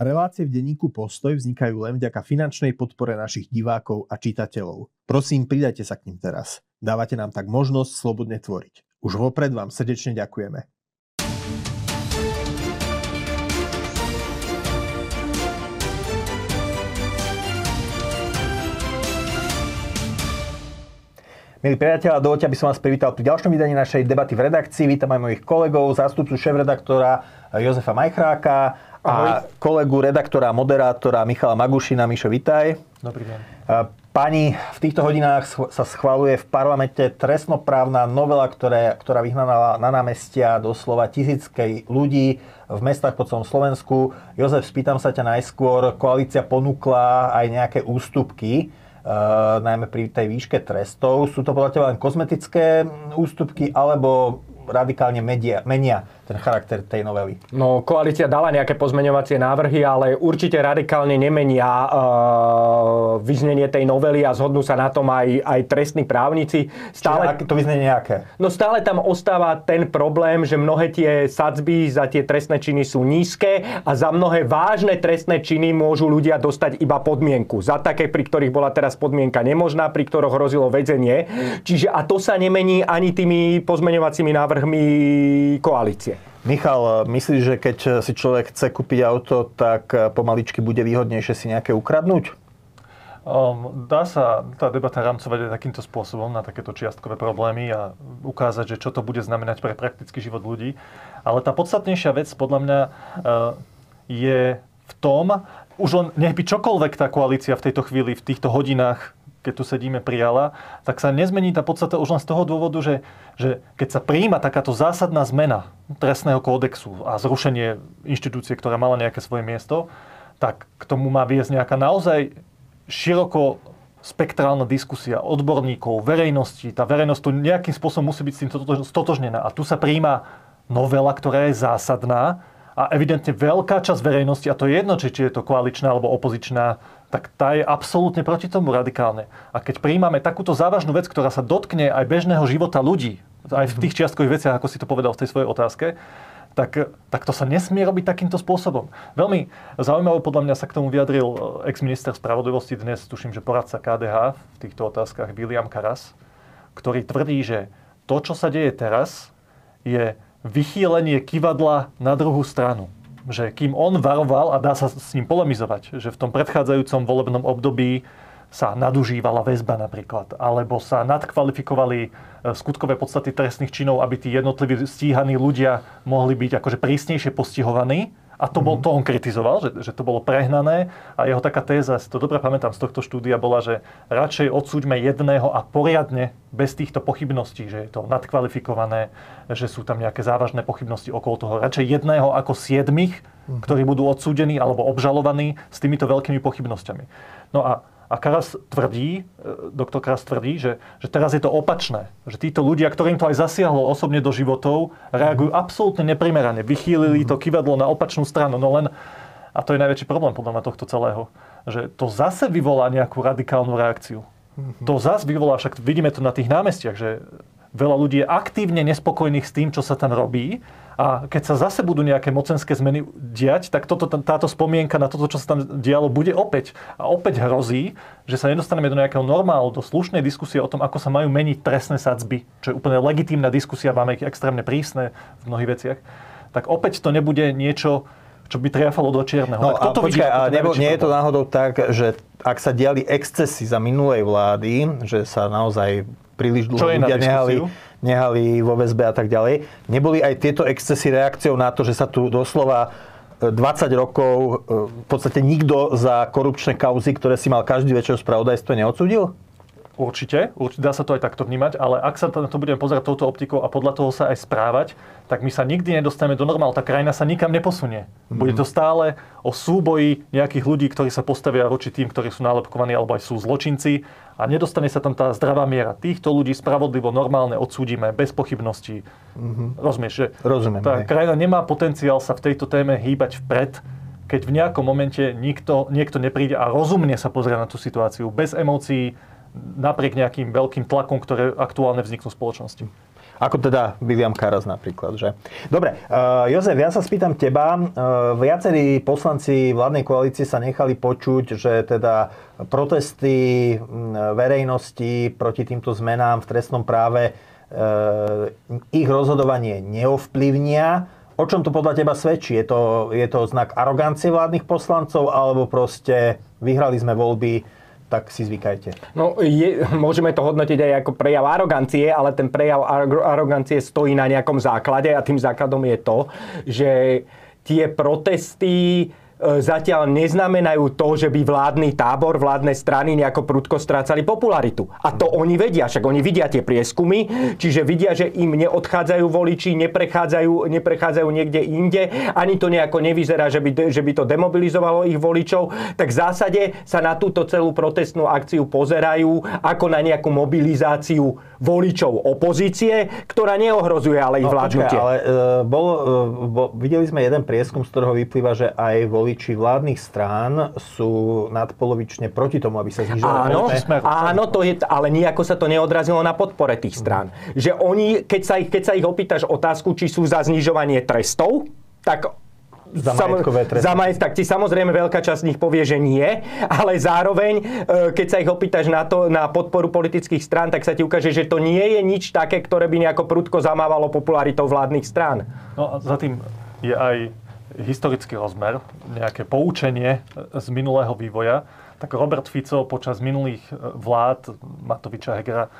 Relácie v denníku Postoj vznikajú len vďaka finančnej podpore našich divákov a čitateľov. Prosím, pridajte sa k ním teraz. Dávate nám tak možnosť slobodne tvoriť. Už vopred vám srdečne ďakujeme. Milí priatelia, dovolte, aby som vás privítal pri ďalšom vydaní našej debaty v redakcii. Vítam aj mojich kolegov, zástupcu šéf-redaktora Jozefa Majchráka a kolegu redaktora moderátora Michala Magušina. Mišo, vitaj. Dobrý deň. Pani, v týchto hodinách sa schvaluje v parlamente trestnoprávna novela, ktoré, ktorá vyhnala na námestia doslova tisíckej ľudí v mestách po celom Slovensku. Jozef, spýtam sa ťa najskôr, koalícia ponúkla aj nejaké ústupky Uh, najmä pri tej výške trestov. Sú to podľa teba len kozmetické ústupky, alebo radikálne media, menia ten charakter tej novely? No, koalícia dala nejaké pozmeňovacie návrhy, ale určite radikálne nemenia uh, vyznenie tej novely a zhodnú sa na tom aj, aj trestní právnici. Stále, Čiže to vyznenie aké? No stále tam ostáva ten problém, že mnohé tie sadzby za tie trestné činy sú nízke a za mnohé vážne trestné činy môžu ľudia dostať iba podmienku. Za také, pri ktorých bola teraz podmienka nemožná, pri ktorom hrozilo väzenie. Čiže a to sa nemení ani tými pozmeňovacími návrhmi koalície. Michal, myslíš, že keď si človek chce kúpiť auto, tak pomaličky bude výhodnejšie si nejaké ukradnúť? Um, dá sa tá debata rámcovať aj takýmto spôsobom na takéto čiastkové problémy a ukázať, že čo to bude znamenať pre praktický život ľudí. Ale tá podstatnejšia vec podľa mňa je v tom, už len nech by čokoľvek tá koalícia v tejto chvíli, v týchto hodinách keď tu sedíme, prijala, tak sa nezmení tá podstata už len z toho dôvodu, že, že keď sa prijíma takáto zásadná zmena trestného kódexu a zrušenie inštitúcie, ktorá mala nejaké svoje miesto, tak k tomu má viesť nejaká naozaj široko spektrálna diskusia odborníkov, verejnosti. Tá verejnosť tu nejakým spôsobom musí byť s tým stotožnená. A tu sa príjma novela, ktorá je zásadná a evidentne veľká časť verejnosti, a to je jedno, či je to koaličná alebo opozičná tak tá je absolútne proti tomu radikálne. A keď príjmame takúto závažnú vec, ktorá sa dotkne aj bežného života ľudí, aj v tých čiastkových veciach, ako si to povedal v tej svojej otázke, tak, tak to sa nesmie robiť takýmto spôsobom. Veľmi zaujímavé podľa mňa sa k tomu vyjadril eh, ex-minister spravodlivosti dnes, tuším, že poradca KDH v týchto otázkach, William Karas, ktorý tvrdí, že to, čo sa deje teraz, je vychýlenie kivadla na druhú stranu že kým on varoval, a dá sa s ním polemizovať, že v tom predchádzajúcom volebnom období sa nadužívala väzba napríklad, alebo sa nadkvalifikovali e, skutkové podstaty trestných činov, aby tí jednotliví stíhaní ľudia mohli byť akože prísnejšie postihovaní, a to, bol, mhm. to on kritizoval, že, že to bolo prehnané a jeho taká téza, si to dobre pamätám z tohto štúdia, bola, že radšej odsúďme jedného a poriadne bez týchto pochybností, že je to nadkvalifikované, že sú tam nejaké závažné pochybnosti okolo toho. Radšej jedného ako siedmých, mhm. ktorí budú odsúdení alebo obžalovaní s týmito veľkými pochybnosťami. No a a Karas tvrdí, e, doktor Karas tvrdí, že, že teraz je to opačné. Že títo ľudia, ktorým to aj zasiahlo osobne do životov, reagujú absolútne neprimerane. Vychýlili to kivadlo na opačnú stranu. No len, a to je najväčší problém podľa mňa tohto celého, že to zase vyvolá nejakú radikálnu reakciu. To zase vyvolá, však vidíme to na tých námestiach, že veľa ľudí je aktívne nespokojných s tým, čo sa tam robí a keď sa zase budú nejaké mocenské zmeny diať, tak toto, táto spomienka na toto, čo sa tam dialo, bude opäť. A opäť hrozí, že sa nedostaneme do nejakého normálu, do slušnej diskusie o tom, ako sa majú meniť trestné sadzby, čo je úplne legitímna diskusia, máme ich extrémne prísne v mnohých veciach. Tak opäť to nebude niečo, čo by triafalo do čierneho. No, tak toto a počkaj, a nebo, nie je to náhodou tak, že ak sa diali excesy za minulej vlády, že sa naozaj príliš dlho ľudia nehali, nehali vo väzbe a tak ďalej. Neboli aj tieto excesy reakciou na to, že sa tu doslova 20 e, rokov e, v podstate nikto za korupčné kauzy, ktoré si mal každý večer v spravodajstve, neodsudil? Určite, určite dá sa to aj takto vnímať, ale ak sa na to budeme pozerať touto optikou a podľa toho sa aj správať, tak my sa nikdy nedostaneme do normálu. Tá krajina sa nikam neposunie. Mm. Bude to stále o súboji nejakých ľudí, ktorí sa postavia voči tým, ktorí sú nálepkovaní alebo aj sú zločinci a nedostane sa tam tá zdravá miera. Týchto ľudí spravodlivo, normálne odsúdime, bez pochybností. Mm-hmm. Rozumieš, že Rozumiem, tá aj. krajina nemá potenciál sa v tejto téme hýbať vpred, keď v nejakom momente nikto, niekto nepríde a rozumne sa pozrie na tú situáciu, bez emócií, napriek nejakým veľkým tlakom, ktoré aktuálne vzniknú v spoločnosti. Ako teda William Karas napríklad, že? Dobre, uh, Jozef, ja sa spýtam teba. Uh, viacerí poslanci vládnej koalície sa nechali počuť, že teda protesty verejnosti proti týmto zmenám v trestnom práve uh, ich rozhodovanie neovplyvnia. O čom to podľa teba svedčí? Je to, je to znak arogancie vládnych poslancov alebo proste vyhrali sme voľby, tak si zvykajte. No, je, môžeme to hodnotiť aj ako prejav arogancie, ale ten prejav arogancie stojí na nejakom základe a tým základom je to, že tie protesty zatiaľ neznamenajú to, že by vládny tábor, vládne strany nejako prudko strácali popularitu. A to oni vedia, však oni vidia tie prieskumy, čiže vidia, že im neodchádzajú voliči, neprechádzajú, neprechádzajú niekde inde, ani to nejako nevyzerá, že by, že by to demobilizovalo ich voličov, tak v zásade sa na túto celú protestnú akciu pozerajú ako na nejakú mobilizáciu voličov opozície, ktorá neohrozuje ale ich no, vládnutie. Počkaj, ale uh, bol, uh, bol, videli sme jeden prieskum, z ktorého vyplýva, že aj voli voliči vládnych strán sú nadpolovične proti tomu, aby sa znižovali Áno, áno to je, ale nejako sa to neodrazilo na podpore tých strán. Mm. Že oni, keď sa, ich, keď sa ich opýtaš otázku, či sú za znižovanie trestov, tak za majetkové tresty. Za majet, tak ti samozrejme veľká časť z nich povie, že nie, ale zároveň, e, keď sa ich opýtaš na, to, na podporu politických strán, tak sa ti ukáže, že to nie je nič také, ktoré by nejako prudko zamávalo popularitou vládnych strán. No a za tým je aj historický rozmer, nejaké poučenie z minulého vývoja, tak Robert Fico počas minulých e, vlád Matoviča Hegera e,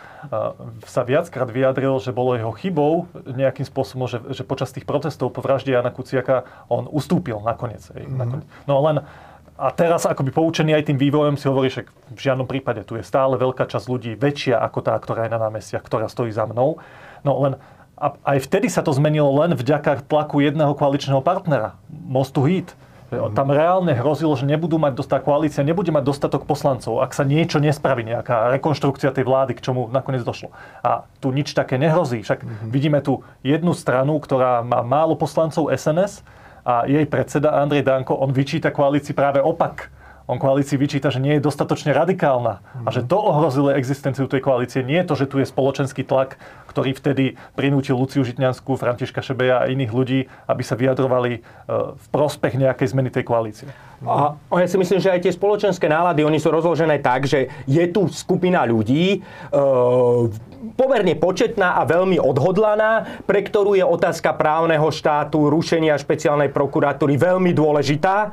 sa viackrát vyjadril, že bolo jeho chybou nejakým spôsobom, že, že počas tých protestov po vražde Jana Kuciaka on ustúpil nakoniec. Mm-hmm. nakoniec. No len a teraz akoby poučený aj tým vývojom si hovorí, že v žiadnom prípade tu je stále veľká časť ľudí väčšia ako tá, ktorá je na námestiach, ktorá stojí za mnou. No len a aj vtedy sa to zmenilo len vďaka tlaku jedného koaličného partnera, Mostu Hit. Tam reálne hrozilo, že nebudú mať dostatok koalícia, nebude mať dostatok poslancov, ak sa niečo nespraví, nejaká rekonštrukcia tej vlády, k čomu nakoniec došlo. A tu nič také nehrozí. Však mm-hmm. vidíme tu jednu stranu, ktorá má málo poslancov SNS a jej predseda Andrej Danko, on vyčíta koalícii práve opak on koalícii vyčíta, že nie je dostatočne radikálna a že to ohrozilo existenciu tej koalície. Nie je to, že tu je spoločenský tlak, ktorý vtedy prinútil Luciu Žitňanskú, Františka Šebeja a iných ľudí, aby sa vyjadrovali e, v prospech nejakej zmeny tej koalície. A ja si myslím, že aj tie spoločenské nálady, oni sú rozložené tak, že je tu skupina ľudí, e, pomerne početná a veľmi odhodlaná, pre ktorú je otázka právneho štátu, rušenia špeciálnej prokuratúry veľmi dôležitá,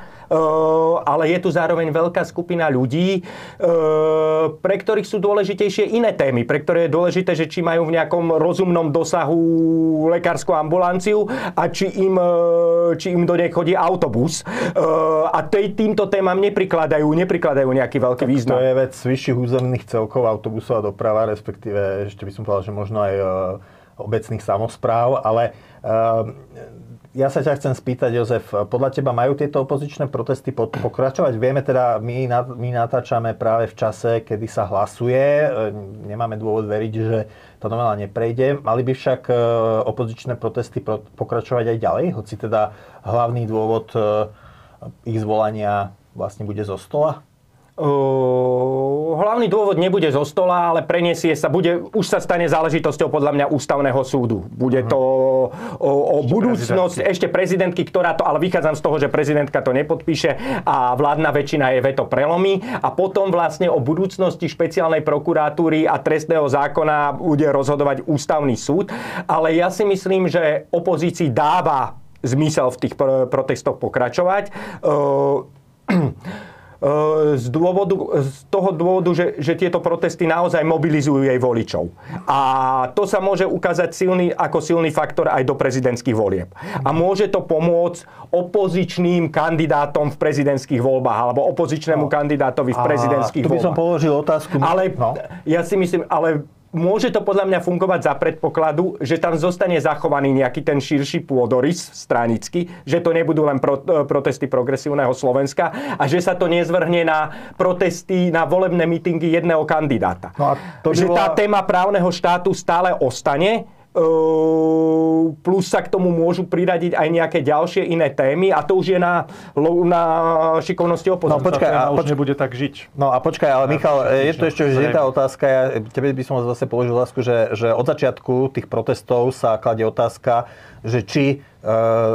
ale je tu zároveň veľká skupina ľudí, e, pre ktorých sú dôležitejšie iné témy, pre ktoré je dôležité, že či majú v nejakom rozumnom dosahu lekárskú ambulanciu a či im, e, či im do nej chodí autobus. A tej, týmto témam neprikladajú, neprikladajú nejaký veľký tak význam. To je vec vyšších územných celkov autobusová doprava, respektíve ešte by som povedal, že možno aj obecných samozpráv, ale ja sa ťa chcem spýtať, Jozef, podľa teba majú tieto opozičné protesty pokračovať? Vieme teda, my, my natáčame práve v čase, kedy sa hlasuje, e, nemáme dôvod veriť, že tá novela neprejde. Mali by však opozičné protesty pokračovať aj ďalej, hoci teda hlavný dôvod ich zvolania vlastne bude zo stola? Hlavný dôvod nebude zo stola, ale preniesie sa, bude, už sa stane záležitosťou podľa mňa ústavného súdu. Bude to o, o ešte budúcnosť prezidentky. ešte prezidentky, ktorá to, ale vychádzam z toho, že prezidentka to nepodpíše a vládna väčšina je veto prelomy a potom vlastne o budúcnosti špeciálnej prokuratúry a trestného zákona bude rozhodovať ústavný súd. Ale ja si myslím, že opozícii dáva zmysel v tých protestoch pokračovať. Z, dôvodu, z toho dôvodu, že, že tieto protesty naozaj mobilizujú jej voličov. A to sa môže ukázať silný, ako silný faktor aj do prezidentských volieb. A môže to pomôcť opozičným kandidátom v prezidentských voľbách alebo opozičnému no. kandidátovi v prezidentských voľbách. Tu by som položil otázku. Ale no. ja si myslím, ale môže to podľa mňa fungovať za predpokladu, že tam zostane zachovaný nejaký ten širší pôdorys stranický, že to nebudú len pro, e, protesty progresívneho Slovenska a že sa to nezvrhne na protesty, na volebné mítingy jedného kandidáta. No a to že bola... tá téma právneho štátu stále ostane, plus sa k tomu môžu priradiť aj nejaké ďalšie iné témy a to už je na, na šikovnosti opozície. No počkaj, a už nebude tak žiť. No a počkaj, ale Michal, je to ešte že tá otázka, ja tebe by som zase položil otázku, že, že od začiatku tých protestov sa kladie otázka, že či e,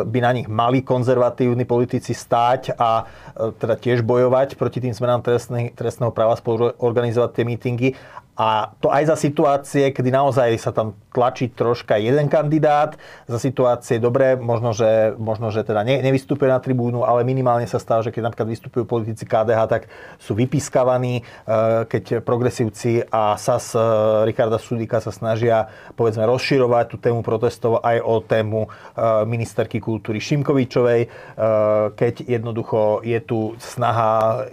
by na nich mali konzervatívni politici stáť a e, teda tiež bojovať proti tým zmenám trestného práva, spolu organizovať tie mítingy. A to aj za situácie, kedy naozaj sa tam tlačí troška jeden kandidát, za situácie dobré, možno, že, možno, že teda ne, nevystupuje na tribúnu, ale minimálne sa stáva, že keď napríklad vystupujú politici KDH, tak sú vypískavaní, e, keď progresívci a SAS e, Ricarda Sudika sa snažia povedzme rozširovať tú tému protestov aj o tému e, ministerky kultúry Šimkovičovej, keď jednoducho je tu snaha,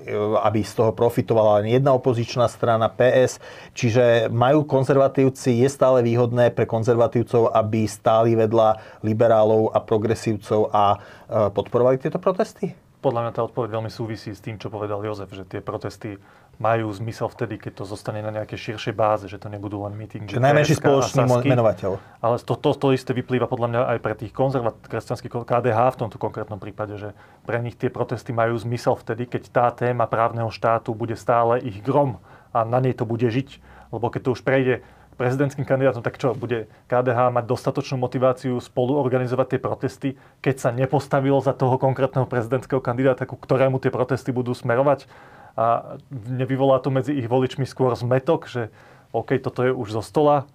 aby z toho profitovala len jedna opozičná strana PS, Čiže majú konzervatívci, je stále výhodné pre konzervatívcov, aby stáli vedľa liberálov a progresívcov a e, podporovali tieto protesty? Podľa mňa tá odpoveď veľmi súvisí s tým, čo povedal Jozef, že tie protesty majú zmysel vtedy, keď to zostane na nejakej širšej báze, že to nebudú len meetingy. Čiže najmenší spoločný menovateľ. Ale to, to, to isté vyplýva podľa mňa aj pre tých konzervat, kresťanských KDH v tomto konkrétnom prípade, že pre nich tie protesty majú zmysel vtedy, keď tá téma právneho štátu bude stále ich grom a na nej to bude žiť. Lebo keď to už prejde prezidentským kandidátom, tak čo, bude KDH mať dostatočnú motiváciu spolu organizovať tie protesty, keď sa nepostavilo za toho konkrétneho prezidentského kandidáta, ku ktorému tie protesty budú smerovať a nevyvolá to medzi ich voličmi skôr zmetok, že OK, toto je už zo stola,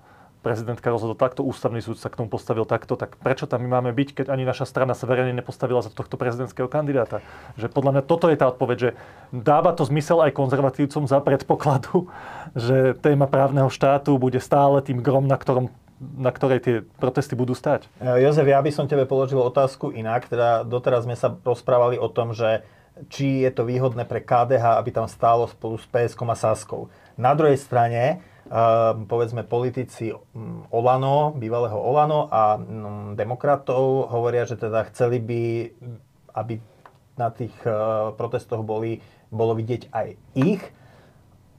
prezidentka rozhodol takto, ústavný súd sa k tomu postavil takto, tak prečo tam my máme byť, keď ani naša strana sa verejne nepostavila za tohto prezidentského kandidáta? Že podľa mňa toto je tá odpoveď, že dáva to zmysel aj konzervatívcom za predpokladu, že téma právneho štátu bude stále tým grom, na ktorom na ktorej tie protesty budú stať. E, Jozef, ja by som tebe položil otázku inak. Teda doteraz sme sa rozprávali o tom, že či je to výhodné pre KDH, aby tam stálo spolu s PSK a Saskou. Na druhej strane, povedzme politici mm, Olano, bývalého Olano a mm, demokratov hovoria, že teda chceli by, aby na tých eh, protestoch boli, bolo vidieť aj ich.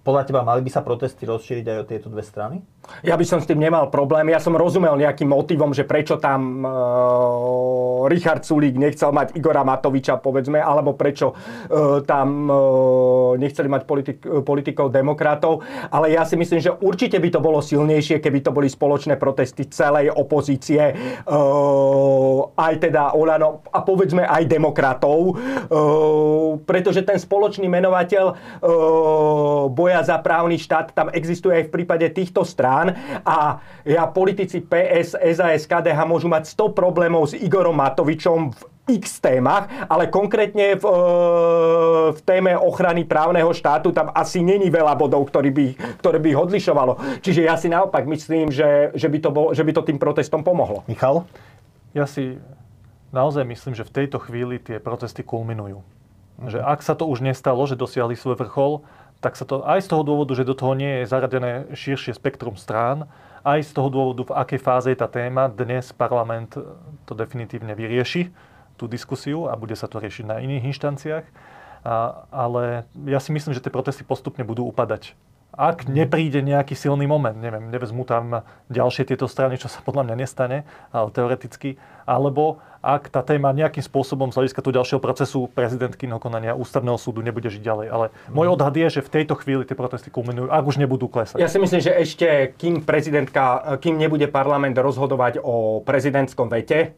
Podľa teba mali by sa protesty rozšíriť aj o tieto dve strany? Ja by som s tým nemal problém. Ja som rozumel nejakým motivom, že prečo tam e, Richard Sulík nechcel mať Igora Matoviča, povedzme, alebo prečo e, tam e, nechceli mať politik, politikov demokratov. Ale ja si myslím, že určite by to bolo silnejšie, keby to boli spoločné protesty celej opozície, e, aj teda Olano a povedzme aj demokratov, e, pretože ten spoločný menovateľ e, boja za právny štát tam existuje aj v prípade týchto strán a ja politici PS, SAS, KDH môžu mať 100 problémov s Igorom Matovičom v x témach, ale konkrétne v, e, v téme ochrany právneho štátu tam asi není veľa bodov, ktorý by, ktoré by ich odlišovalo. Čiže ja si naopak myslím, že, že, by to bol, že by to tým protestom pomohlo. Michal? Ja si naozaj myslím, že v tejto chvíli tie protesty kulminujú. Že ak sa to už nestalo, že dosiahli svoj vrchol, tak sa to aj z toho dôvodu, že do toho nie je zaradené širšie spektrum strán, aj z toho dôvodu, v akej fáze je tá téma, dnes parlament to definitívne vyrieši, tú diskusiu a bude sa to riešiť na iných inštanciách. A, ale ja si myslím, že tie protesty postupne budú upadať ak nepríde nejaký silný moment, neviem, nevezmu tam ďalšie tieto strany, čo sa podľa mňa nestane, ale teoreticky, alebo ak tá téma nejakým spôsobom z hľadiska toho ďalšieho procesu prezidentky konania ústavného súdu nebude žiť ďalej. Ale môj odhad je, že v tejto chvíli tie protesty kulminujú, ak už nebudú klesať. Ja si myslím, že ešte kým prezidentka, kým nebude parlament rozhodovať o prezidentskom vete,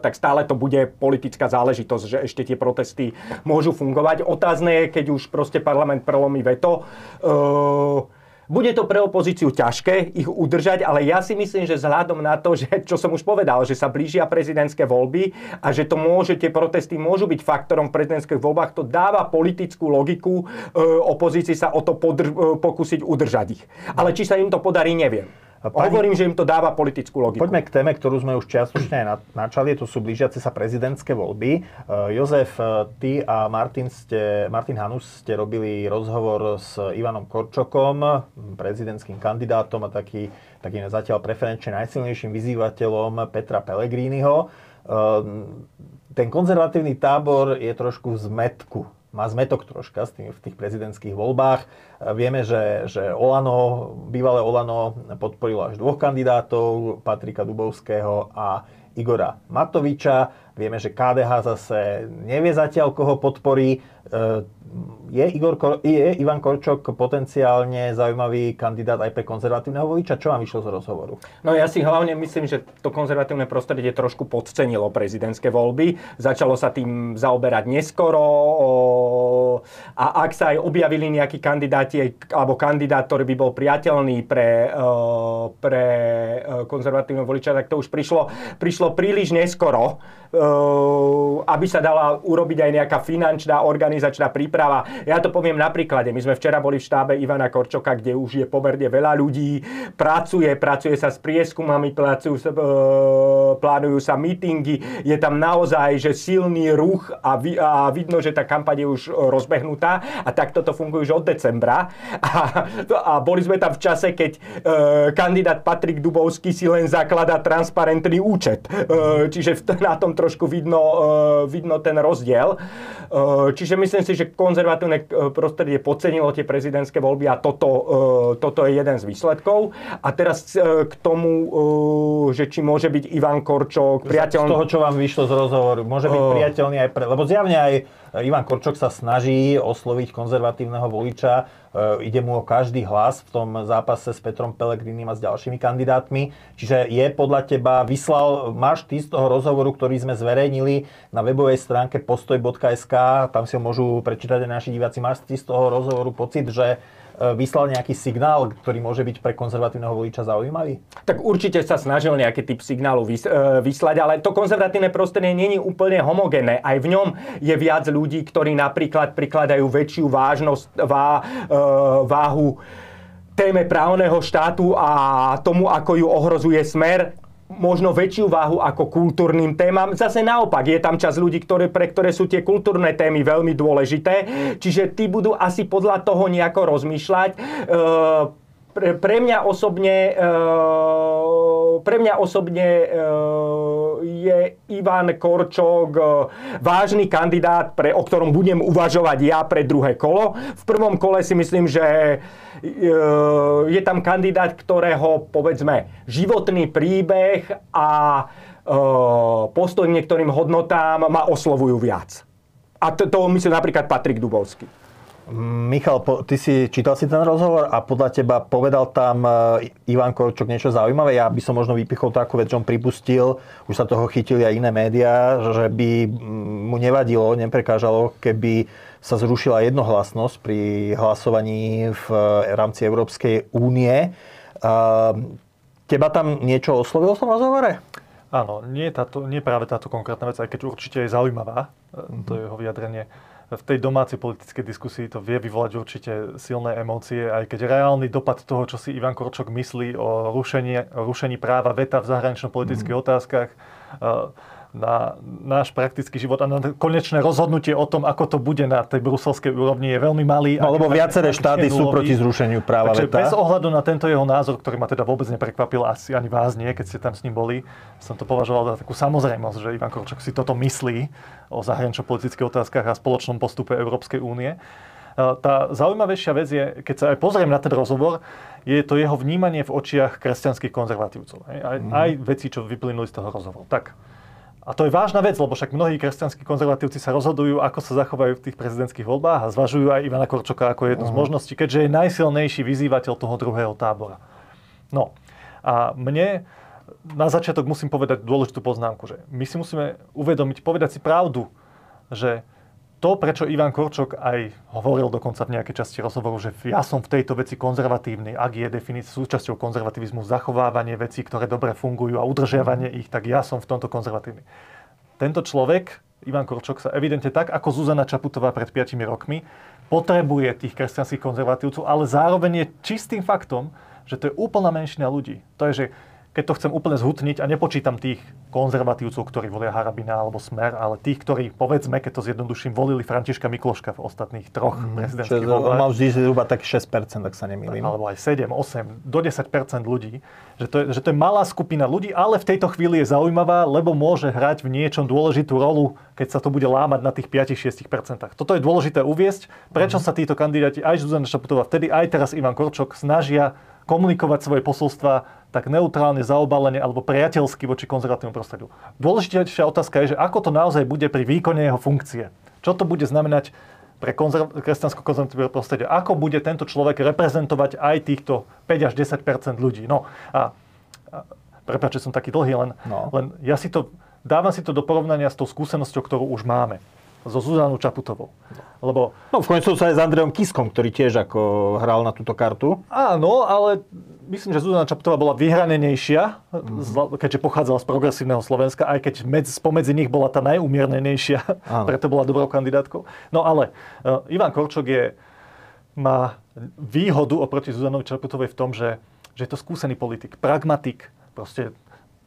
tak stále to bude politická záležitosť, že ešte tie protesty môžu fungovať. Otázne je, keď už proste parlament prelomí veto, eh, bude to pre opozíciu ťažké ich udržať, ale ja si myslím, že vzhľadom na to, že, čo som už povedal, že sa blížia prezidentské voľby a že to môže, tie protesty môžu byť faktorom v prezidentských voľbách, to dáva politickú logiku e, opozícii sa o to podr- pokúsiť udržať ich. Ale či sa im to podarí, neviem. Pani... Hovorím, že im to dáva politickú logiku. Poďme k téme, ktorú sme už čiastočne aj načali, to sú blížiace sa prezidentské voľby. Uh, Jozef, uh, ty a Martin, ste, Martin Hanus ste robili rozhovor s Ivanom Korčokom, prezidentským kandidátom a taký, takým zatiaľ preferenčne najsilnejším vyzývateľom Petra Pellegriniho. Uh, ten konzervatívny tábor je trošku v zmetku má zmetok troška s tým, v tých prezidentských voľbách. Vieme, že, že Olano, bývalé Olano podporilo až dvoch kandidátov, Patrika Dubovského a Igora Matoviča. Vieme, že KDH zase nevie zatiaľ, koho podporí. Je, Igor, je Ivan Korčok potenciálne zaujímavý kandidát aj pre konzervatívneho voliča? Čo vám vyšlo z rozhovoru? No ja si hlavne myslím, že to konzervatívne prostredie trošku podcenilo prezidentské voľby. Začalo sa tým zaoberať neskoro a ak sa aj objavili nejakí kandidáti alebo kandidát, ktorý by bol priateľný pre, pre konzervatívneho voliča, tak to už prišlo, prišlo príliš neskoro aby sa dala urobiť aj nejaká finančná, organizačná príprava. Ja to poviem na príklade. My sme včera boli v štábe Ivana Korčoka, kde už je pomerne veľa ľudí. Pracuje, pracuje sa s prieskumami, pracujú e, plánujú sa mítingy. Je tam naozaj že silný ruch a, vi, a vidno, že tá kampaň je už rozbehnutá. A takto to funguje už od decembra. A, a boli sme tam v čase, keď e, kandidát Patrik Dubovský si len zaklada transparentný účet. E, čiže v, na tom trošku vidno, uh, vidno ten rozdiel. Uh, čiže myslím si, že konzervatívne eh, prostredie podcenilo tie prezidentské voľby a toto, uh, toto je jeden z výsledkov. A teraz k tomu, že či môže byť Ivan Korčok priateľný... Z toho, čo vám vyšlo z rozhovoru, môže byť priateľný aj pre... Lebo zjavne aj Ivan Korčok sa snaží osloviť konzervatívneho voliča E, ide mu o každý hlas v tom zápase s Petrom Pelegrinim a s ďalšími kandidátmi. Čiže je podľa teba, vyslal, máš ty z toho rozhovoru, ktorý sme zverejnili na webovej stránke postoj.sk, tam si ho môžu prečítať aj naši diváci, máš ty z toho rozhovoru pocit, že E, vyslal nejaký signál, ktorý môže byť pre konzervatívneho voliča zaujímavý? Tak určite sa snažil nejaký typ signálu e, vyslať, ale to konzervatívne prostredie není úplne homogénne. Aj v ňom je viac ľudí, ktorí napríklad prikladajú väčšiu vážnosť, vá, e, váhu téme právneho štátu a tomu, ako ju ohrozuje smer možno väčšiu váhu ako kultúrnym témam. Zase naopak, je tam čas ľudí, ktoré, pre ktoré sú tie kultúrne témy veľmi dôležité, čiže tí budú asi podľa toho nejako rozmýšľať. E, pre, mňa osobne, e, pre mňa osobne e, je Ivan Korčok vážny kandidát, pre, o ktorom budem uvažovať ja pre druhé kolo. V prvom kole si myslím, že je tam kandidát, ktorého, povedzme, životný príbeh a postoj k niektorým hodnotám ma oslovujú viac. A to, to myslím napríklad Patrik Dubovský. Michal, ty si čítal si ten rozhovor a podľa teba povedal tam e, Ivan Korčok niečo zaujímavé. Ja by som možno vypichol takú vec, že on pripustil, už sa toho chytili aj iné médiá, že by mu nevadilo, neprekážalo, keby sa zrušila jednohlasnosť pri hlasovaní v rámci Európskej únie. Teba tam niečo oslovilo v tom rozhovore? Áno, nie, táto, nie práve táto konkrétna vec, aj keď určite je zaujímavá, e, to jeho vyjadrenie v tej domácej politickej diskusii to vie vyvolať určite silné emócie, aj keď reálny dopad toho, čo si Ivan Korčok myslí o rušení, o rušení práva veta v zahranično-politických mm. otázkach, na náš praktický život a na konečné rozhodnutie o tom, ako to bude na tej bruselskej úrovni, je veľmi malý. No, lebo viaceré štáty sú proti zrušeniu práva Takže veta. bez ohľadu na tento jeho názor, ktorý ma teda vôbec neprekvapil, asi ani vás nie, keď ste tam s ním boli, som to považoval za takú samozrejmosť, že Ivan Korčok si toto myslí o zahranično-politických otázkach a spoločnom postupe Európskej únie. Tá zaujímavejšia vec je, keď sa aj pozriem na ten rozhovor, je to jeho vnímanie v očiach kresťanských konzervatívcov. Aj, mm. aj veci, čo vyplynuli z toho rozhovoru. Tak, a to je vážna vec, lebo však mnohí kresťanskí konzervatívci sa rozhodujú, ako sa zachovajú v tých prezidentských voľbách a zvažujú aj Ivana Korčoka ako jednu uh-huh. z mhm. možností, keďže je najsilnejší vyzývateľ toho druhého tábora. No a mne na začiatok musím povedať dôležitú poznámku, že my si musíme uvedomiť, povedať si pravdu, že to, prečo Ivan Korčok aj hovoril dokonca v nejakej časti rozhovoru, že ja som v tejto veci konzervatívny, ak je definícia súčasťou konzervativizmu zachovávanie vecí, ktoré dobre fungujú a udržiavanie ich, tak ja som v tomto konzervatívny. Tento človek, Ivan Korčok, sa evidentne tak ako Zuzana Čaputová pred 5 rokmi, potrebuje tých kresťanských konzervatívcov, ale zároveň je čistým faktom, že to je úplná menšina ľudí. To je, že keď to chcem úplne zhutniť a nepočítam tých konzervatívcov, ktorí volia Harabina alebo Smer, ale tých, ktorí, povedzme, keď to zjednoduším, volili Františka Mikloška v ostatných troch mm, prezidentských voľbách. Mal vždy zhruba tak 6%, ak sa nemýlim. Alebo aj 7, 8, do 10% ľudí. Že to, je, že to je malá skupina ľudí, ale v tejto chvíli je zaujímavá, lebo môže hrať v niečom dôležitú rolu, keď sa to bude lámať na tých 5-6%. Toto je dôležité uviesť, prečo mm. sa títo kandidáti, aj Zuzana Šaputová, vtedy aj teraz Ivan Korčok, snažia komunikovať svoje posolstva tak neutrálne, zaobalene alebo priateľsky voči konzervatívnemu prostrediu. Dôležitejšia otázka je, že ako to naozaj bude pri výkone jeho funkcie. Čo to bude znamenať pre konzerv- kresťansko-konzervatívne prostredie? Ako bude tento človek reprezentovať aj týchto 5 až 10% ľudí? No a, a prepáč, že som taký dlhý, len, no. len ja si to, dávam si to do porovnania s tou skúsenosťou, ktorú už máme so Zuzanou Čaputovou. Lebo... No v konečnom sa aj s Andreom Kiskom, ktorý tiež ako hral na túto kartu. Áno, ale myslím, že Zuzana Čaputová bola vyhranenejšia, mm-hmm. keďže pochádzala z progresívneho Slovenska, aj keď medzi, spomedzi nich bola tá najumiernenejšia, preto bola dobrou kandidátkou. No ale uh, Ivan Korčok je, má výhodu oproti Zuzanovi Čaputovej v tom, že, že je to skúsený politik, pragmatik, proste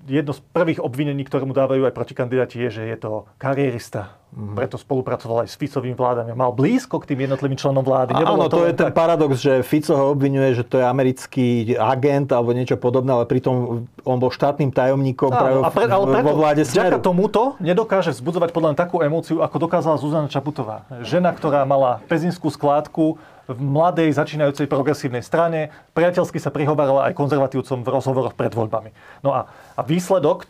jedno z prvých obvinení, ktoré mu dávajú aj protikandidáti, je, že je to karierista. Mm. Preto spolupracoval aj s Ficovými vládami. Mal blízko k tým jednotlivým členom vlády. Nebolo Áno, to, to je ten tak... paradox, že Fico ho obvinuje, že to je americký agent alebo niečo podobné, ale pritom on bol štátnym tajomníkom Áno, práve a pre, ale preto, vo vláde Smeru. tomuto nedokáže vzbudzovať podľa takú emóciu, ako dokázala Zuzana Čaputová. Žena, ktorá mala pezinskú skládku, v mladej, začínajúcej progresívnej strane. Priateľsky sa prihovarala aj konzervatívcom v rozhovoroch pred voľbami. No a, a výsledok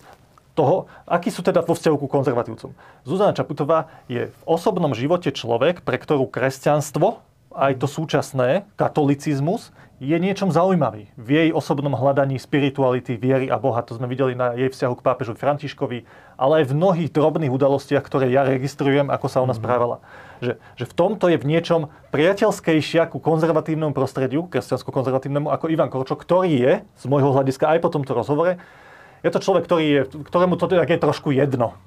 toho, aký sú teda vo vzťahu ku konzervatívcom. Zuzana Čaputová je v osobnom živote človek, pre ktorú kresťanstvo, aj to súčasné, katolicizmus, je niečom zaujímavý. V jej osobnom hľadaní spirituality, viery a Boha, to sme videli na jej vzťahu k pápežu Františkovi, ale aj v mnohých drobných udalostiach, ktoré ja registrujem, ako sa ona mm-hmm. Že, že v tomto je v niečom priateľskejšia ku konzervatívnemu prostrediu, kresťansko-konzervatívnemu, ako Ivan Korčok, ktorý je, z môjho hľadiska aj po tomto rozhovore, je to človek, ktorý je, ktorému to je trošku jedno.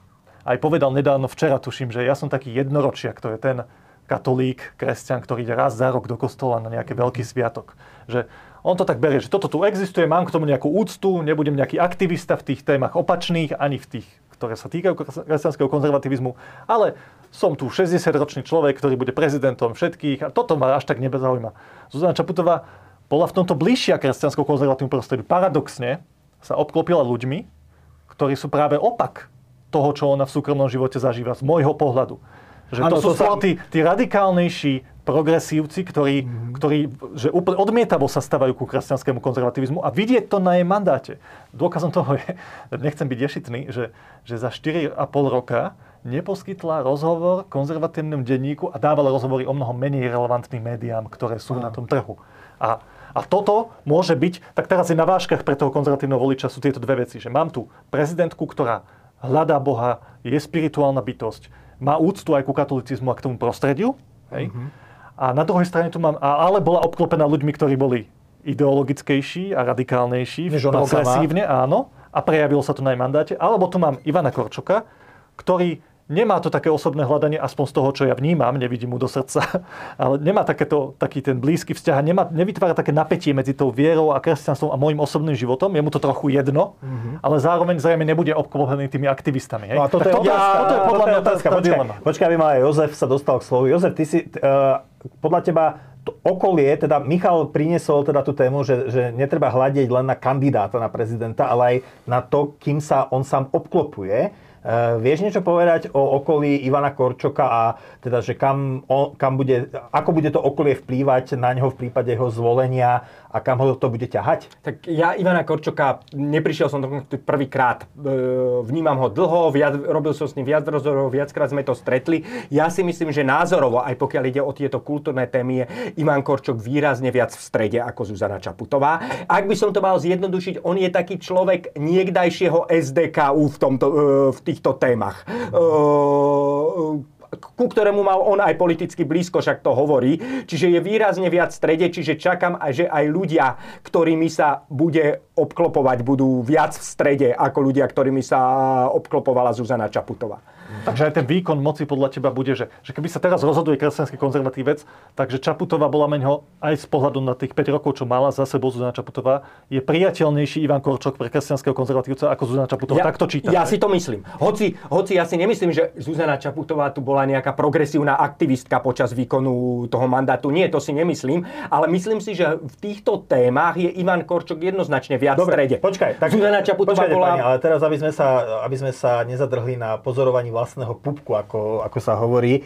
Aj povedal nedávno včera, tuším, že ja som taký jednoročiak, to je ten, katolík, kresťan, ktorý ide raz za rok do kostola na nejaký veľký sviatok. Že on to tak berie, že toto tu existuje, mám k tomu nejakú úctu, nebudem nejaký aktivista v tých témach opačných, ani v tých, ktoré sa týkajú kresťanského konzervativizmu, ale som tu 60-ročný človek, ktorý bude prezidentom všetkých a toto ma až tak nebezaujíma. Zuzana Čaputová bola v tomto bližšia kresťansko-konzervatívnu prostrediu. Paradoxne sa obklopila ľuďmi, ktorí sú práve opak toho, čo ona v súkromnom živote zažíva, z môjho pohľadu. Že ano, to sú skôr sa... tí, tí radikálnejší progresívci, ktorí, mm-hmm. ktorí že úplne odmietavo sa stavajú ku kresťanskému konzervativizmu a vidieť to na jej mandáte. Dôkazom toho je, nechcem byť ješitný, že, že za 4,5 roka neposkytla rozhovor konzervatívnym denníku a dávala rozhovory o mnoho menej relevantným médiám, ktoré sú Aha. na tom trhu. A, a toto môže byť, tak teraz je na váškach pre toho konzervatívneho voliča sú tieto dve veci, že mám tu prezidentku, ktorá hľadá Boha, je spirituálna bytosť, má úctu aj ku katolicizmu a k tomu prostrediu. Hej? Mm-hmm. A na druhej strane tu mám, ale bola obklopená ľuďmi, ktorí boli ideologickejší a radikálnejší, progresívne, áno, a prejavilo sa to na jej mandáte. Alebo tu mám Ivana Korčoka, ktorý nemá to také osobné hľadanie, aspoň z toho, čo ja vnímam, nevidím mu do srdca, ale nemá takéto, taký ten blízky vzťah, nemá, nevytvára také napätie medzi tou vierou a kresťanstvom a môjim osobným životom, je mu to trochu jedno, mm-hmm. ale zároveň zrejme nebude obklopený tými aktivistami. Hej? No a toto, je, toto, ja, toto je podľa mňa otázka. Počkaj, počkaj, aby ma aj Jozef sa dostal k slovu. Jozef, ty si, uh, podľa teba to okolie, teda Michal priniesol teda tú tému, že, že netreba hľadiť len na kandidáta na prezidenta, ale aj na to, kým sa on sám obklopuje. Uh, vieš niečo povedať o okolí Ivana Korčoka a teda, že kam, on, kam bude, ako bude to okolie vplývať na neho v prípade jeho zvolenia a kam ho to bude ťahať? Tak ja Ivana Korčoka, neprišiel som prvýkrát, e, vnímam ho dlho, viac, robil som s ním viac rozhovorov, viackrát sme to stretli. Ja si myslím, že názorovo, aj pokiaľ ide o tieto kultúrne témy, je Ivan Korčok výrazne viac v strede ako Zuzana Čaputová. Ak by som to mal zjednodušiť, on je taký človek niekdajšieho SDKU v, tomto, e, v týchto témach. Ku ktorému mal on aj politicky blízko, však to hovorí. Čiže je výrazne viac v strede, čiže čakám, že aj ľudia, ktorými sa bude obklopovať, budú viac v strede ako ľudia, ktorými sa obklopovala Zuzana Čaputová. Takže aj ten výkon moci podľa teba bude, že, že keby sa teraz rozhoduje kresťanský konzervatívec, takže Čaputová bola meňho aj z pohľadu na tých 5 rokov, čo mala za sebou Zuzana Čaputová, je priateľnejší Ivan Korčok pre kresťanského konzervatívca ako Zuzana Čaputová. Ja, tak to čítam. Ja si to myslím. Hoci, hoci ja si nemyslím, že Zuzana Čaputová tu bola nejaká progresívna aktivistka počas výkonu toho mandátu. Nie, to si nemyslím. Ale myslím si, že v týchto témach je Ivan Korčok jednoznačne viac Dobre, v strede. Počkaj, tak, Zuzana Čaputová počkajte, bola... pani, ale teraz, aby sme, sa, aby sme sa nezadrhli na pozorovaní vlastného pupku, ako, ako sa hovorí.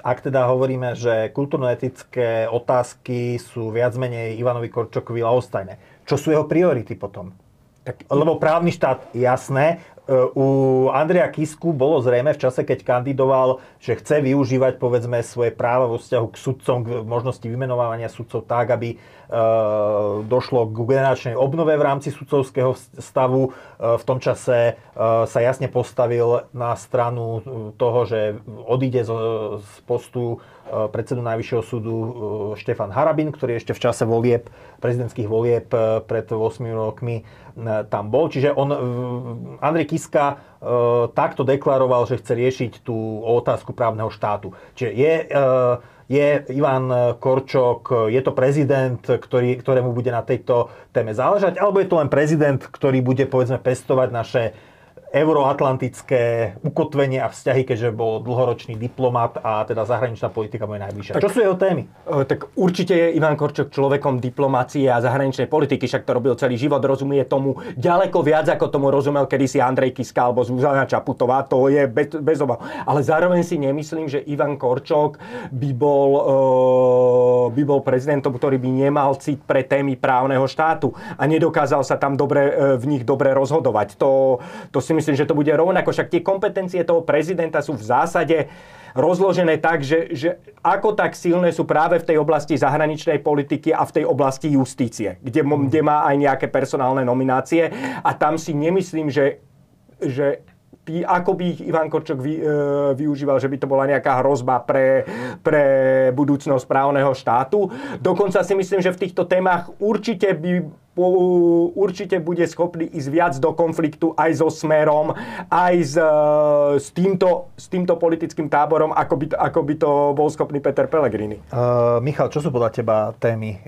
Ak teda hovoríme, že kultúrno-etické otázky sú viac menej Ivanovi Korčokovi laostajné, čo sú jeho priority potom? Tak, lebo právny štát, jasné, e, u Andrea Kisku bolo zrejme v čase, keď kandidoval, že chce využívať povedzme svoje práva vo vzťahu k sudcom, k možnosti vymenovania sudcov tak, aby došlo k generačnej obnove v rámci sudcovského stavu. Eh, v tom čase eh, sa jasne postavil na stranu toho, že odíde z postu predsedu Najvyššieho súdu Štefan Harabin, ktorý ešte v čase volieb, prezidentských volieb pred 8 rokmi tam bol. Čiže on, Andrej Kiska takto deklaroval, že chce riešiť tú otázku právneho štátu. Čiže je je Ivan Korčok, je to prezident, ktorý, ktorému bude na tejto téme záležať, alebo je to len prezident, ktorý bude povedzme pestovať naše euroatlantické ukotvenie a vzťahy, keďže bol dlhoročný diplomat a teda zahraničná politika bude najbližšia. Tak, Čo sú jeho témy? Tak určite je Ivan Korčok človekom diplomácie a zahraničnej politiky, však to robil celý život, rozumie tomu ďaleko viac, ako tomu rozumel kedysi Andrej Kiska alebo Zuzana Čaputová, to je bez, bez obav. Ale zároveň si nemyslím, že Ivan Korčok by bol, uh, by bol prezidentom, ktorý by nemal cit pre témy právneho štátu a nedokázal sa tam dobre, uh, v nich dobre rozhodovať. To, to si myslím, že to bude rovnako. Však tie kompetencie toho prezidenta sú v zásade rozložené tak, že, že ako tak silné sú práve v tej oblasti zahraničnej politiky a v tej oblasti justície, kde, kde má aj nejaké personálne nominácie. A tam si nemyslím, že, že tý, ako by ich Ivan Korčok vy, e, využíval, že by to bola nejaká hrozba pre, pre budúcnosť právneho štátu. Dokonca si myslím, že v týchto témach určite by určite bude schopný ísť viac do konfliktu aj so Smerom, aj s, e, s, týmto, s týmto politickým táborom, ako by, ako by to bol schopný Peter Pellegrini. Uh, Michal, čo sú podľa teba témy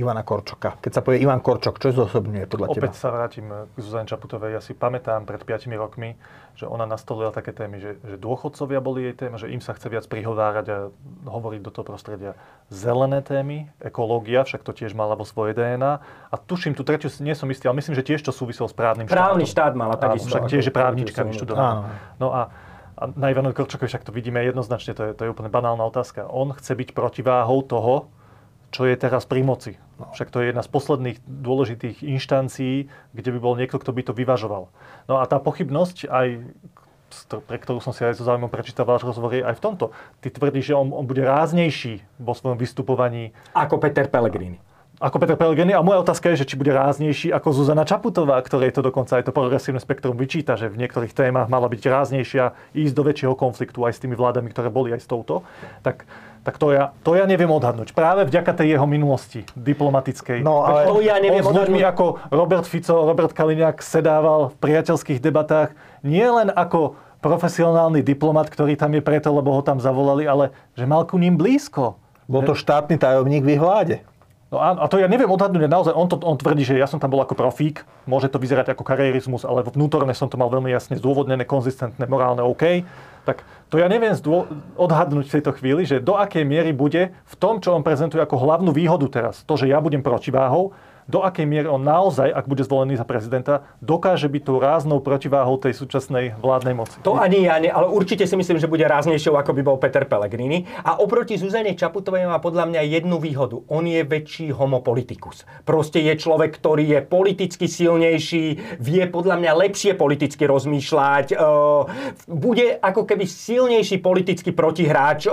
Ivana Korčoka? Keď sa povie Ivan Korčok, čo zosobňuje podľa Opäť teba? Opäť sa vrátim k Zuzane Čaputovej. Ja si pamätám pred 5 rokmi, že ona nastolila také témy, že, že dôchodcovia boli jej téma, že im sa chce viac prihovárať a hovoriť do toho prostredia. Zelené témy, ekológia, však to tiež mala vo svojej DNA. A tuším, tu tretiu nie som istý, ale myslím, že tiež to súviselo s právnym Právny štátom. štát mala takisto. Však tiež je právnička vyštudovaná. No a a na Ivanovi Korčokovi však to vidíme jednoznačne, to je, to je úplne banálna otázka. On chce byť protiváhou toho, čo je teraz pri moci. No. Však to je jedna z posledných dôležitých inštancií, kde by bol niekto, kto by to vyvažoval. No a tá pochybnosť aj pre ktorú som si aj so záujmom prečítal váš rozhovor, je aj v tomto. Ty tvrdíš, že on, on bude ráznejší vo svojom vystupovaní. Ako Peter Pellegrini. Ako Peter Pellegrini. A moja otázka je, že či bude ráznejší ako Zuzana Čaputová, ktorej to dokonca aj to progresívne spektrum vyčíta, že v niektorých témach mala byť ráznejšia, ísť do väčšieho konfliktu aj s tými vládami, ktoré boli aj s touto. Tak tak to ja, to ja neviem odhadnúť. Práve vďaka tej jeho minulosti diplomatickej. No, ale to ja neviem on s ľuďmi ako Robert Fico, Robert Kaliňák sedával v priateľských debatách nie len ako profesionálny diplomat, ktorý tam je preto, lebo ho tam zavolali, ale že mal ku ním blízko. Bol to štátny tajomník v ich vláde. No a, a to ja neviem odhadnúť, naozaj on, to, on tvrdí, že ja som tam bol ako profík, môže to vyzerať ako karierizmus, ale vnútorne som to mal veľmi jasne zdôvodnené, konzistentné, morálne OK. Tak to ja neviem zdô- odhadnúť v tejto chvíli, že do akej miery bude v tom, čo on prezentuje ako hlavnú výhodu teraz, to, že ja budem protiváhou, do akej miery on naozaj, ak bude zvolený za prezidenta, dokáže byť tou ráznou protiváhou tej súčasnej vládnej moci. To ani ja, ne, ale určite si myslím, že bude ráznejšou, ako by bol Peter Pellegrini. A oproti Zuzane Čaputovej má podľa mňa jednu výhodu. On je väčší homopolitikus. Proste je človek, ktorý je politicky silnejší, vie podľa mňa lepšie politicky rozmýšľať, bude ako keby silnejší politický protihráč,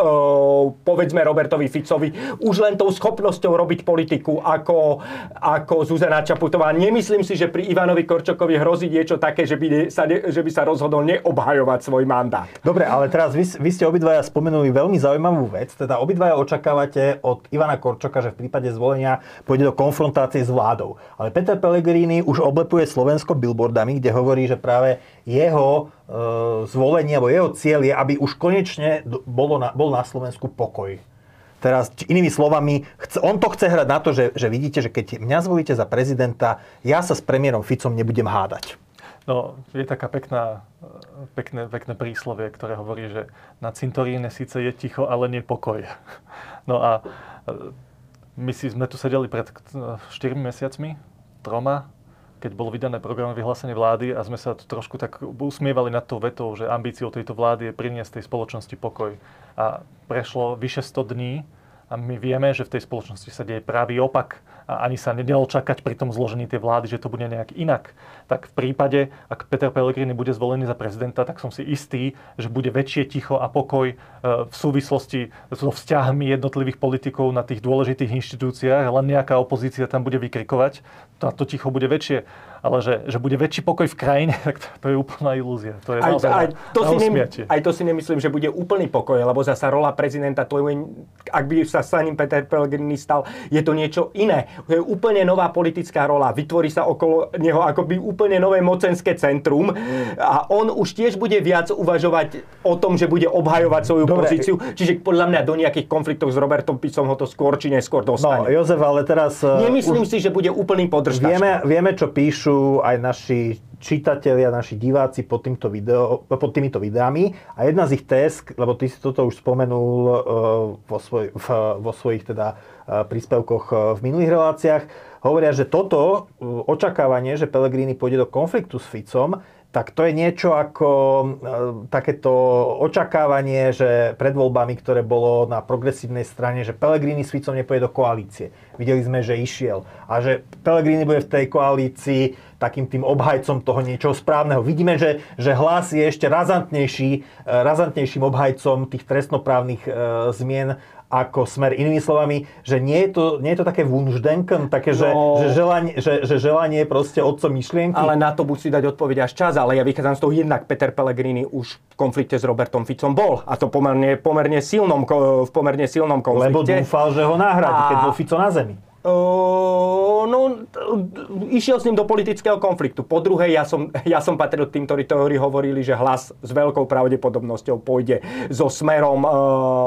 povedzme Robertovi Ficovi, už len tou schopnosťou robiť politiku, ako, ako ako Zuzana Čaputová. Nemyslím si, že pri Ivanovi Korčokovi hrozí niečo také, že by sa, že by sa rozhodol neobhajovať svoj mandát. Dobre, ale teraz vy, vy ste obidvaja spomenuli veľmi zaujímavú vec. Teda obidvaja očakávate od Ivana Korčoka, že v prípade zvolenia pôjde do konfrontácie s vládou. Ale Peter Pellegrini už oblepuje Slovensko billboardami, kde hovorí, že práve jeho e, zvolenie, alebo jeho cieľ je, aby už konečne bolo na, bol na Slovensku pokoj. Teraz, inými slovami, on to chce hrať na to, že, že vidíte, že keď mňa zvolíte za prezidenta, ja sa s premiérom Ficom nebudem hádať. No, je taká pekná, pekné, pekné príslovie, ktoré hovorí, že na cintoríne síce je ticho, ale nie pokoj. No a e, my si sme tu sedeli pred 4 mesiacmi, troma, keď bolo vydané program vyhlásenie vlády a sme sa tu trošku tak usmievali nad tou vetou, že ambíciou tejto vlády je priniesť tej spoločnosti pokoj. A prešlo vyše 100 dní a my vieme, že v tej spoločnosti sa deje pravý opak a ani sa nedalo čakať pri tom zložení tej vlády, že to bude nejak inak. Tak v prípade, ak Peter Pellegrini bude zvolený za prezidenta, tak som si istý, že bude väčšie ticho a pokoj e, v súvislosti so vzťahmi jednotlivých politikov na tých dôležitých inštitúciách, len nejaká opozícia tam bude vykrikovať, to, to ticho bude väčšie ale že, že bude väčší pokoj v krajine, tak to, to je úplná ilúzia. To je aj, naozaj aj, to na, si nem, aj to si nemyslím, že bude úplný pokoj, lebo zasa rola prezidenta, to je, ak by sa sa ním Peter Pellegrini stal, je to niečo iné. To je úplne nová politická rola. Vytvorí sa okolo neho akoby úplne nové mocenské centrum a on už tiež bude viac uvažovať o tom, že bude obhajovať svoju Dobre. pozíciu. Čiže podľa mňa do nejakých konfliktov s Robertom Picom ho to skôr či neskôr dostane. No, Jozef, ale teraz... Nemyslím už... si, že bude úplný podržtač. Vieme, vieme, čo píšu aj naši čitatelia, naši diváci pod, týmto video, pod týmito videami. A jedna z ich test, lebo ty si toto už spomenul uh, vo, svoj, vo svojich teda, uh, príspevkoch uh, v minulých reláciách, hovoria, že toto očakávanie, že Pellegrini pôjde do konfliktu s Ficom, tak to je niečo ako e, takéto očakávanie, že pred voľbami, ktoré bolo na progresívnej strane, že Pellegrini s Ficom nepôjde do koalície. Videli sme, že išiel. A že Pellegrini bude v tej koalícii takým tým obhajcom toho niečoho správneho. Vidíme, že, že hlas je ešte razantnejší, e, razantnejším obhajcom tých trestnoprávnych e, zmien ako smer. Inými slovami, že nie je to, nie je to také Wunschdenken, také, že, no, že, želanie, že, že želanie je proste otcom myšlienky. Ale na to si dať odpoveď až čas, ale ja vychádzam z toho jednak Peter Pellegrini už v konflikte s Robertom Ficom bol. A to pomerne, pomerne silnom, v pomerne silnom konflikte. Lebo dúfal, že ho nahradí, a... keď bol Fico na zemi. No, išiel s ním do politického konfliktu. Po druhé, ja som, ja som patril tým, ktorí, ktorí hovorili, že hlas s veľkou pravdepodobnosťou pôjde so smerom uh,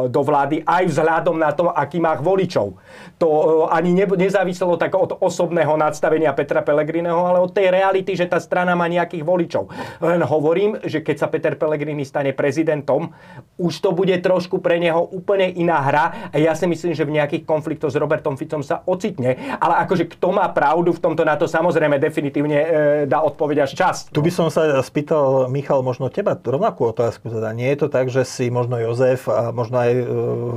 do vlády aj vzhľadom na to, aký má voličov. To uh, ani ne, nezáviselo tak od osobného nadstavenia Petra Pellegriniho, ale od tej reality, že tá strana má nejakých voličov. Len hovorím, že keď sa Peter Pellegrini stane prezidentom, už to bude trošku pre neho úplne iná hra a ja si myslím, že v nejakých konfliktoch s Robertom Ficom sa ocitne ocitne. Ale akože kto má pravdu v tomto, na to samozrejme definitívne e, dá odpoveď až čas. Tu by som sa spýtal, Michal, možno teba rovnakú otázku. Teda nie je to tak, že si možno Jozef a možno aj e,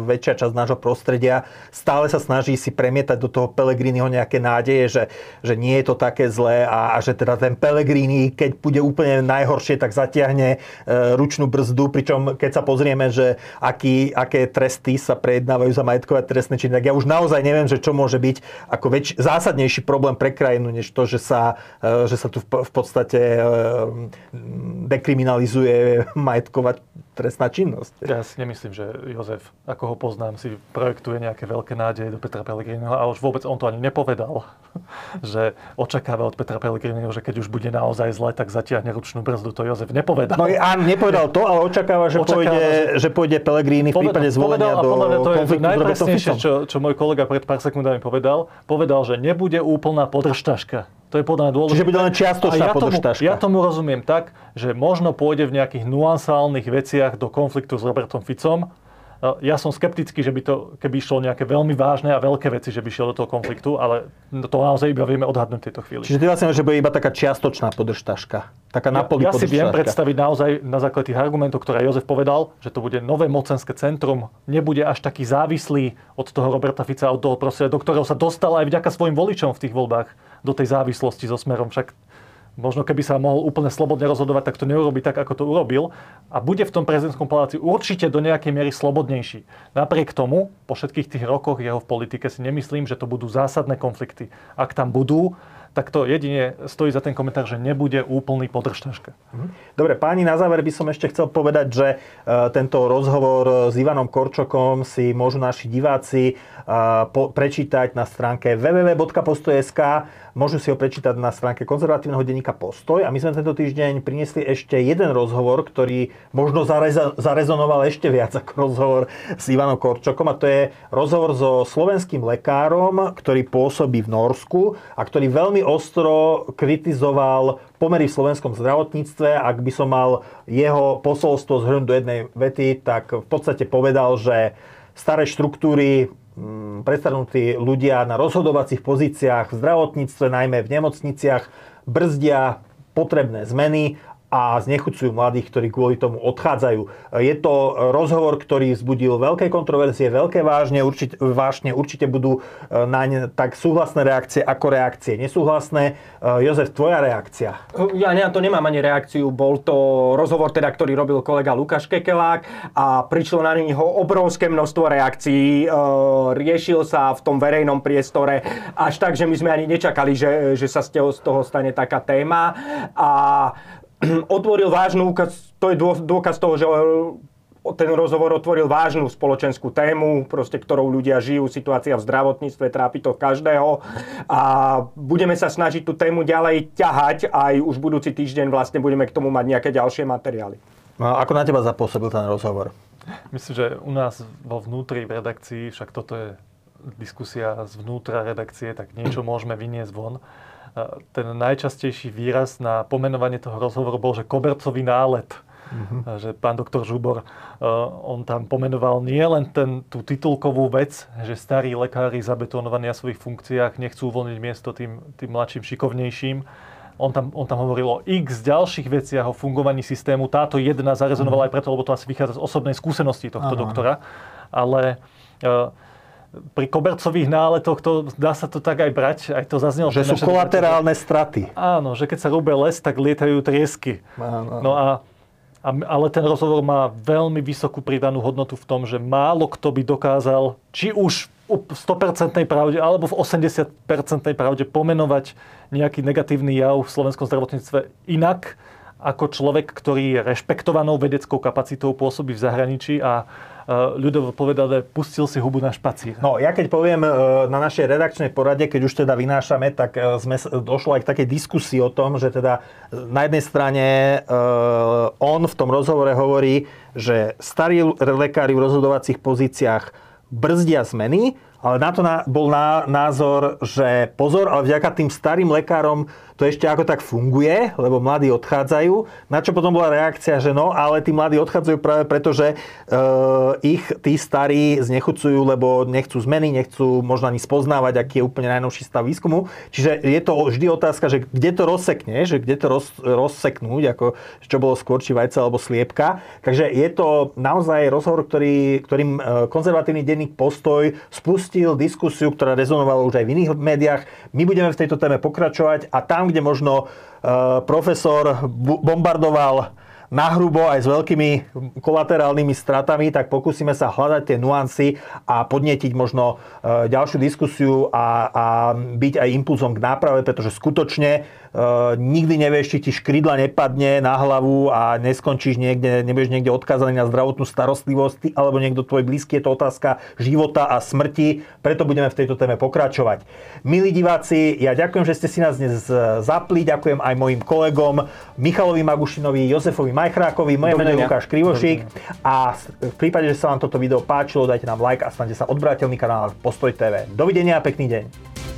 väčšia časť nášho prostredia stále sa snaží si premietať do toho Pelegriniho nejaké nádeje, že, že nie je to také zlé a, a že teda ten Pelegrini, keď bude úplne najhoršie, tak zatiahne e, ručnú brzdu, pričom keď sa pozrieme, že aký, aké tresty sa prejednávajú za majetkové trestné činy, tak ja už naozaj neviem, že čo môže byť ako väč- zásadnejší problém pre krajinu, než to, že sa, e, že sa tu v podstate e, dekriminalizuje majetkovať trestná činnosť. Ja si nemyslím, že Jozef, ako ho poznám, si projektuje nejaké veľké nádeje do Petra Pellegriniho a už vôbec on to ani nepovedal, že očakáva od Petra Pellegriniho, že keď už bude naozaj zle, tak zatiahne ručnú brzdu. To Jozef nepovedal. No áno, nepovedal to, ale očakáva, že, očakáva, pôjde, že... že pôjde Pellegrini v prípade zvolenia do to je najpresnejšie, čo, čo môj kolega pred pár sekundami povedal. Povedal, že nebude úplná podržtaška. To je podľa mňa dôležité. Čiže bude len čiastočná ja tomu, ja tomu rozumiem tak, že možno pôjde v nejakých nuansálnych veciach do konfliktu s Robertom Ficom, ja som skeptický, že by to, keby išlo nejaké veľmi vážne a veľké veci, že by šiel do toho konfliktu, ale to naozaj iba vieme odhadnúť v tejto chvíli. Čiže ty vlastne, že bude iba taká čiastočná podržtaška. Taká ja, ja si viem predstaviť naozaj na základe tých argumentov, ktoré Jozef povedal, že to bude nové mocenské centrum, nebude až taký závislý od toho Roberta Fica, od toho prostredia, do ktorého sa dostal aj vďaka svojim voličom v tých voľbách do tej závislosti so smerom. Však Možno keby sa mohol úplne slobodne rozhodovať, tak to neurobi tak, ako to urobil. A bude v tom prezidentskom paláci určite do nejakej miery slobodnejší. Napriek tomu, po všetkých tých rokoch jeho v politike si nemyslím, že to budú zásadné konflikty. Ak tam budú, tak to jedine stojí za ten komentár, že nebude úplný podržtaška. Mhm. Dobre, páni, na záver by som ešte chcel povedať, že e, tento rozhovor s Ivanom Korčokom si môžu naši diváci prečítať na stránke www.postoj.sk. Môžu si ho prečítať na stránke konzervatívneho denníka Postoj. A my sme tento týždeň priniesli ešte jeden rozhovor, ktorý možno zarezonoval ešte viac ako rozhovor s Ivanom Korčokom. A to je rozhovor so slovenským lekárom, ktorý pôsobí v Norsku a ktorý veľmi ostro kritizoval pomery v slovenskom zdravotníctve. Ak by som mal jeho posolstvo zhrnúť do jednej vety, tak v podstate povedal, že staré štruktúry Mm, predstavnutí ľudia na rozhodovacích pozíciách v zdravotníctve, najmä v nemocniciach, brzdia potrebné zmeny a znechucujú mladých, ktorí kvôli tomu odchádzajú. Je to rozhovor, ktorý vzbudil veľké kontroverzie, veľké vážne, určite, vážne, určite budú e, naň tak súhlasné reakcie ako reakcie nesúhlasné. E, Jozef, tvoja reakcia? Ja na to nemám ani reakciu. Bol to rozhovor, teda, ktorý robil kolega Lukáš Kekelák a prišlo na neho obrovské množstvo reakcií. E, riešil sa v tom verejnom priestore až tak, že my sme ani nečakali, že, že sa z toho stane taká téma. A otvoril vážnu úkaz, to je dôkaz toho, že ten rozhovor otvoril vážnu spoločenskú tému, proste, ktorou ľudia žijú, situácia v zdravotníctve, trápi to každého a budeme sa snažiť tú tému ďalej ťahať, aj už budúci týždeň vlastne budeme k tomu mať nejaké ďalšie materiály. No, ako na teba zapôsobil ten rozhovor? Myslím, že u nás vo vnútri v redakcii, však toto je diskusia zvnútra redakcie, tak niečo môžeme vyniesť von ten najčastejší výraz na pomenovanie toho rozhovoru bol, že kobercový nálet. Mm-hmm. Že pán doktor Žubor, on tam pomenoval nie len ten, tú titulkovú vec, že starí lekári zabetonovaní na svojich funkciách nechcú uvoľniť miesto tým, tým mladším, šikovnejším. On tam, on tam hovoril o x ďalších veciach o fungovaní systému. Táto jedna zarezonovala mm-hmm. aj preto, lebo to asi vychádza z osobnej skúsenosti tohto Aha. doktora. Ale uh, pri kobercových náletoch, to, dá sa to tak aj brať, aj to zaznelo. Že sú kolaterálne straty. Áno, že keď sa rúbe les, tak lietajú triesky. Áno, No a, a, ale ten rozhovor má veľmi vysokú pridanú hodnotu v tom, že málo kto by dokázal, či už v 100% pravde alebo v 80% pravde pomenovať nejaký negatívny jav v slovenskom zdravotníctve inak ako človek, ktorý je rešpektovanou vedeckou kapacitou, pôsobí v zahraničí a ľudovo povedané, pustil si hubu na špacír. No, ja keď poviem e, na našej redakčnej porade, keď už teda vynášame, tak e, sme, došlo aj k takej diskusii o tom, že teda na jednej strane on v tom rozhovore hovorí, že starí lekári v rozhodovacích pozíciách brzdia zmeny, ale na to na, bol ná, názor, že pozor, ale vďaka tým starým lekárom to ešte ako tak funguje, lebo mladí odchádzajú. Na čo potom bola reakcia, že no, ale tí mladí odchádzajú práve preto, že e, ich tí starí znechucujú, lebo nechcú zmeny, nechcú možno ani spoznávať, aký je úplne najnovší stav výskumu. Čiže je to vždy otázka, že kde to rozsekne, že kde to roz, rozseknúť, ako čo bolo skôr, či vajca alebo sliepka. Takže je to naozaj rozhovor, ktorý, ktorým e, konzervatívny denník Postoj spustil diskusiu, ktorá rezonovala už aj v iných médiách. My budeme v tejto téme pokračovať a tam kde možno uh, profesor bombardoval nahrubo aj s veľkými kolaterálnymi stratami, tak pokúsime sa hľadať tie nuancy a podnietiť možno uh, ďalšiu diskusiu a, a byť aj impulzom k náprave, pretože skutočne nikdy nevieš, či ti škrydla nepadne na hlavu a neskončíš niekde, nebudeš niekde odkázaný na zdravotnú starostlivosť, alebo niekto tvoj blízky, je to otázka života a smrti, preto budeme v tejto téme pokračovať. Milí diváci, ja ďakujem, že ste si nás dnes e, zapli, ďakujem aj mojim kolegom Michalovi Magušinovi, Jozefovi Majchrákovi, moje meno je Lukáš Krivošík a v prípade, že sa vám toto video páčilo, dajte nám like a stante sa odberateľný kanál Postoj TV. Dovidenia a pekný deň.